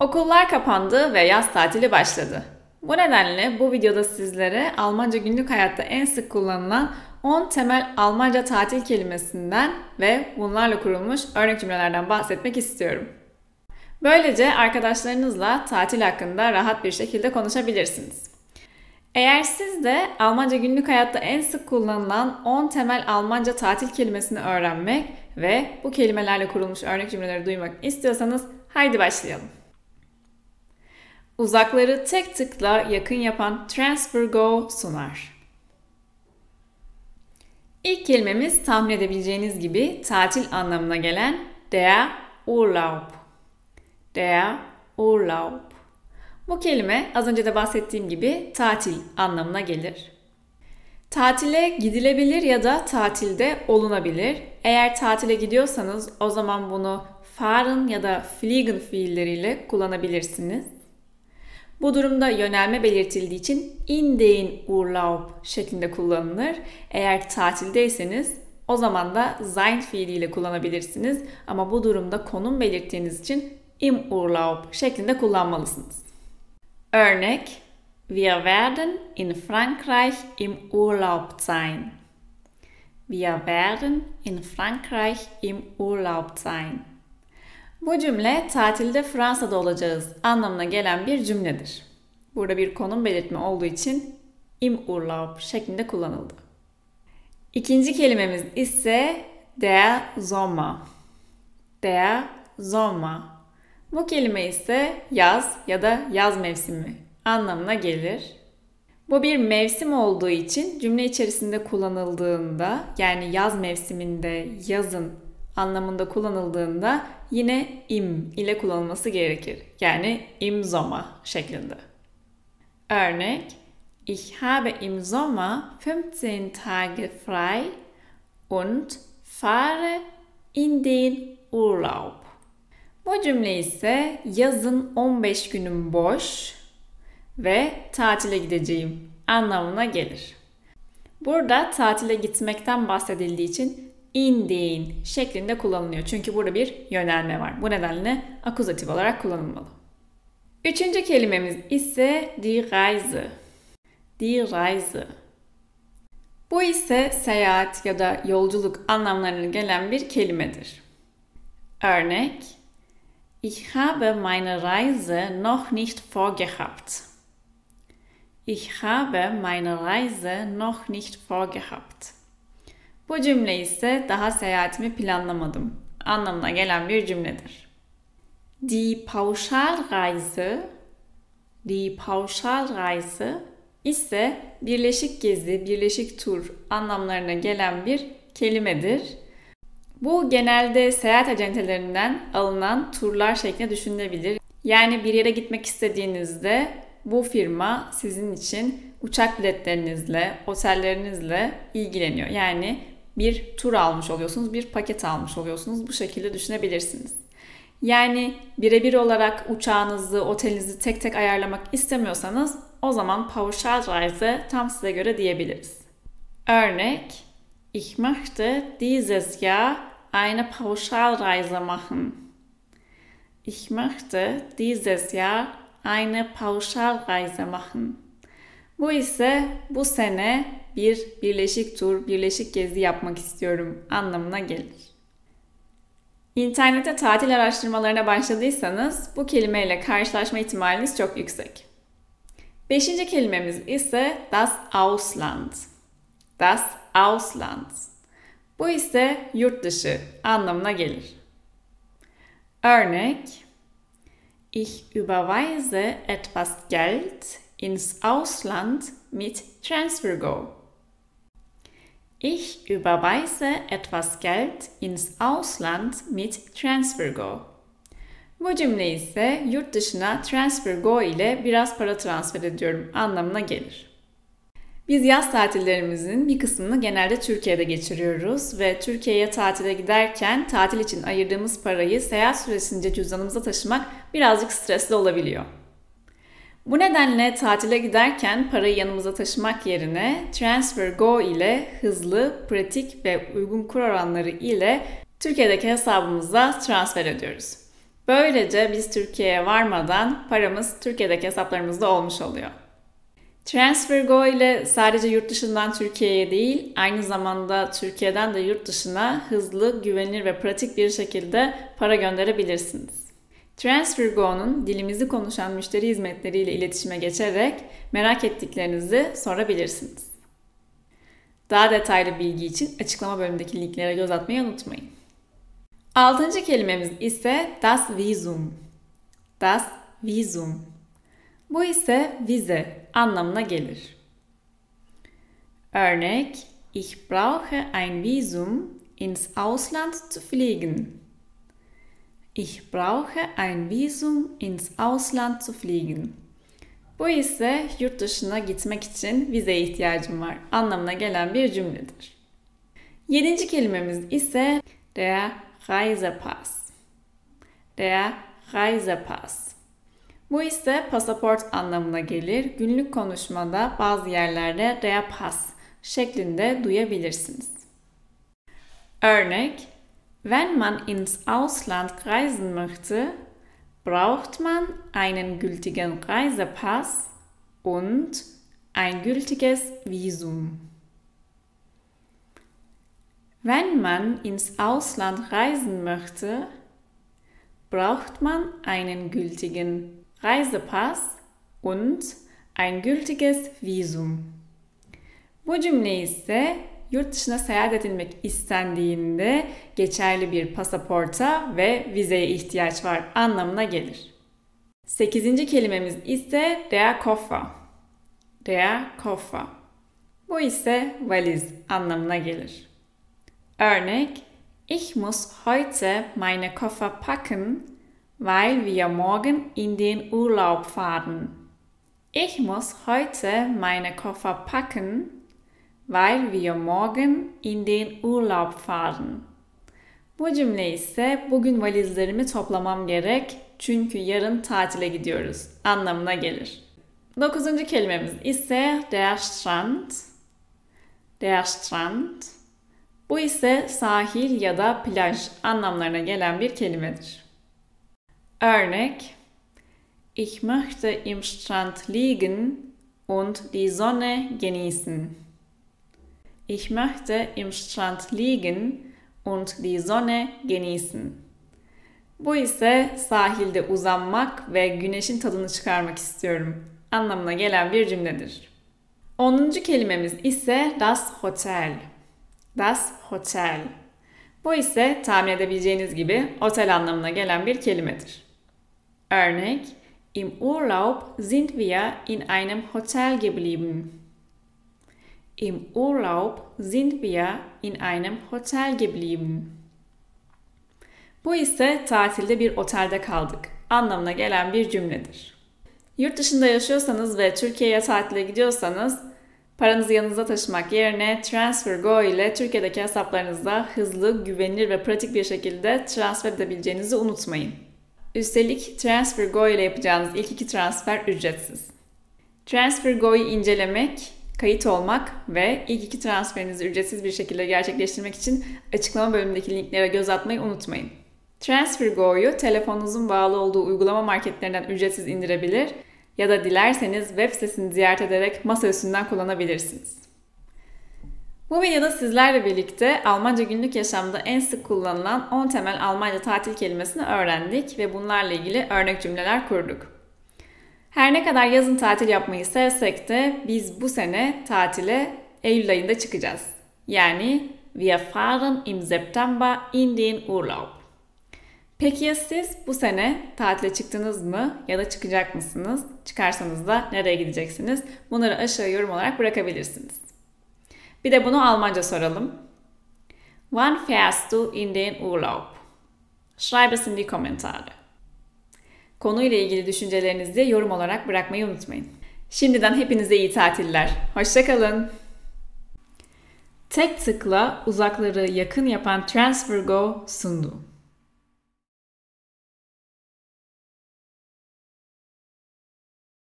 Okullar kapandı ve yaz tatili başladı. Bu nedenle bu videoda sizlere Almanca günlük hayatta en sık kullanılan 10 temel Almanca tatil kelimesinden ve bunlarla kurulmuş örnek cümlelerden bahsetmek istiyorum. Böylece arkadaşlarınızla tatil hakkında rahat bir şekilde konuşabilirsiniz. Eğer siz de Almanca günlük hayatta en sık kullanılan 10 temel Almanca tatil kelimesini öğrenmek ve bu kelimelerle kurulmuş örnek cümleleri duymak istiyorsanız haydi başlayalım. Uzakları tek tıkla yakın yapan TransferGo sunar. İlk kelimemiz tahmin edebileceğiniz gibi tatil anlamına gelen der Urlaub. Der Urlaub. Bu kelime az önce de bahsettiğim gibi tatil anlamına gelir. Tatile gidilebilir ya da tatilde olunabilir. Eğer tatile gidiyorsanız o zaman bunu fahren ya da fliegen fiilleriyle kullanabilirsiniz. Bu durumda yönelme belirtildiği için in den Urlaub şeklinde kullanılır. Eğer tatildeyseniz o zaman da sein fiiliyle kullanabilirsiniz. Ama bu durumda konum belirttiğiniz için im Urlaub şeklinde kullanmalısınız. Örnek Wir werden in Frankreich im Urlaub sein. Wir werden in Frankreich im Urlaub sein. Bu cümle tatilde Fransa'da olacağız anlamına gelen bir cümledir. Burada bir konum belirtme olduğu için im Urlaub şeklinde kullanıldı. İkinci kelimemiz ise der Sommer. Der Sommer. Bu kelime ise yaz ya da yaz mevsimi anlamına gelir. Bu bir mevsim olduğu için cümle içerisinde kullanıldığında yani yaz mevsiminde yazın anlamında kullanıldığında yine im ile kullanılması gerekir. Yani im Sommer şeklinde. Örnek Ich habe im Sommer 15 Tage frei und fahre in den Urlaub. Bu cümle ise yazın 15 günüm boş ve tatile gideceğim anlamına gelir. Burada tatile gitmekten bahsedildiği için in den şeklinde kullanılıyor. Çünkü burada bir yönelme var. Bu nedenle akuzatif olarak kullanılmalı. Üçüncü kelimemiz ise die Reise. Die Reise. Bu ise seyahat ya da yolculuk anlamlarına gelen bir kelimedir. Örnek Ich habe meine Reise noch nicht vorgehabt. Ich habe meine Reise noch nicht vorgehabt. Bu cümle ise daha seyahatimi planlamadım anlamına gelen bir cümledir. Die Pauschalreise Die Pauschalreise ise birleşik gezi, birleşik tur anlamlarına gelen bir kelimedir. Bu genelde seyahat acentelerinden alınan turlar şeklinde düşünülebilir. Yani bir yere gitmek istediğinizde bu firma sizin için uçak biletlerinizle, otellerinizle ilgileniyor. Yani bir tur almış oluyorsunuz, bir paket almış oluyorsunuz. Bu şekilde düşünebilirsiniz. Yani birebir olarak uçağınızı, otelinizi tek tek ayarlamak istemiyorsanız o zaman Pauschalreise tam size göre diyebiliriz. Örnek Ich möchte dieses Jahr eine Pauschalreise machen. Ich möchte dieses Jahr eine Pauschalreise machen. Bu ise bu sene bir birleşik tur, birleşik gezi yapmak istiyorum anlamına gelir. İnternette tatil araştırmalarına başladıysanız bu kelimeyle karşılaşma ihtimaliniz çok yüksek. Beşinci kelimemiz ise das Ausland. Das Ausland. Bu ise yurt dışı anlamına gelir. Örnek Ich überweise etwas Geld ins Ausland mit TransferGo. Ich überweise etwas Geld ins Ausland mit TransferGo. Bu cümle ise yurt dışına TransferGo ile biraz para transfer ediyorum anlamına gelir. Biz yaz tatillerimizin bir kısmını genelde Türkiye'de geçiriyoruz ve Türkiye'ye tatile giderken tatil için ayırdığımız parayı seyahat süresince cüzdanımıza taşımak birazcık stresli olabiliyor. Bu nedenle tatile giderken parayı yanımıza taşımak yerine TransferGo ile hızlı, pratik ve uygun kur oranları ile Türkiye'deki hesabımıza transfer ediyoruz. Böylece biz Türkiye'ye varmadan paramız Türkiye'deki hesaplarımızda olmuş oluyor. TransferGo ile sadece yurt dışından Türkiye'ye değil, aynı zamanda Türkiye'den de yurt dışına hızlı, güvenilir ve pratik bir şekilde para gönderebilirsiniz. TransferGo'nun dilimizi konuşan müşteri hizmetleriyle iletişime geçerek merak ettiklerinizi sorabilirsiniz. Daha detaylı bilgi için açıklama bölümündeki linklere göz atmayı unutmayın. Altıncı kelimemiz ise das Visum. Das Visum. Bu ise vize anlamına gelir. Örnek, ich brauche ein Visum ins Ausland zu fliegen. Ich brauche ein Visum ins Ausland zu fliegen. Bu ise yurt dışına gitmek için vizeye ihtiyacım var anlamına gelen bir cümledir. Yedinci kelimemiz ise der Reisepass. Der Reisepass. Bu ise pasaport anlamına gelir. Günlük konuşmada bazı yerlerde der Pass şeklinde duyabilirsiniz. Örnek Wenn man ins Ausland reisen möchte, braucht man einen gültigen Reisepass und ein gültiges Visum. Wenn man ins Ausland reisen möchte, braucht man einen gültigen Reisepass und ein gültiges Visum. Bu cümle yurt dışına seyahat edilmek istendiğinde geçerli bir pasaporta ve vizeye ihtiyaç var anlamına gelir. Sekizinci kelimemiz ise der Koffer. Bu ise valiz anlamına gelir. Örnek Ich muss heute meine Koffer packen, weil wir morgen in den Urlaub fahren. Ich muss heute meine Koffer packen, weil wir morgen in den Urlaub fahren. Bu cümle ise bugün valizlerimi toplamam gerek çünkü yarın tatile gidiyoruz anlamına gelir. Dokuzuncu kelimemiz ise der Strand. Der Strand. Bu ise sahil ya da plaj anlamlarına gelen bir kelimedir. Örnek Ich möchte im Strand liegen und die Sonne genießen. Ich möchte im Strand liegen und die Sonne genießen. Bu ise sahilde uzanmak ve güneşin tadını çıkarmak istiyorum anlamına gelen bir cümledir. Onuncu kelimemiz ise das Hotel. Das Hotel. Bu ise tahmin edebileceğiniz gibi otel anlamına gelen bir kelimedir. Örnek, Im Urlaub sind wir in einem Hotel geblieben. Im Urlaub sind wir in einem Hotel geblieben. Bu ise tatilde bir otelde kaldık anlamına gelen bir cümledir. Yurt dışında yaşıyorsanız ve Türkiye'ye tatile gidiyorsanız paranızı yanınızda taşımak yerine TransferGo ile Türkiye'deki hesaplarınızda hızlı, güvenilir ve pratik bir şekilde transfer edebileceğinizi unutmayın. Üstelik TransferGo ile yapacağınız ilk iki transfer ücretsiz. TransferGo'yu incelemek kayıt olmak ve ilk iki transferinizi ücretsiz bir şekilde gerçekleştirmek için açıklama bölümündeki linklere göz atmayı unutmayın. TransferGo'yu telefonunuzun bağlı olduğu uygulama marketlerinden ücretsiz indirebilir ya da dilerseniz web sitesini ziyaret ederek masa üstünden kullanabilirsiniz. Bu videoda sizlerle birlikte Almanca günlük yaşamda en sık kullanılan 10 temel Almanca tatil kelimesini öğrendik ve bunlarla ilgili örnek cümleler kurduk. Her ne kadar yazın tatil yapmayı sevsek de biz bu sene tatile Eylül ayında çıkacağız. Yani wir fahren im September in den Urlaub. Peki ya siz bu sene tatile çıktınız mı ya da çıkacak mısınız? Çıkarsanız da nereye gideceksiniz? Bunları aşağı yorum olarak bırakabilirsiniz. Bir de bunu Almanca soralım. Wann fährst du in den Urlaub? Schreib es in die Kommentare. Konuyla ilgili düşüncelerinizi yorum olarak bırakmayı unutmayın. Şimdiden hepinize iyi tatiller. Hoşçakalın. Tek tıkla uzakları yakın yapan TransferGo sundu.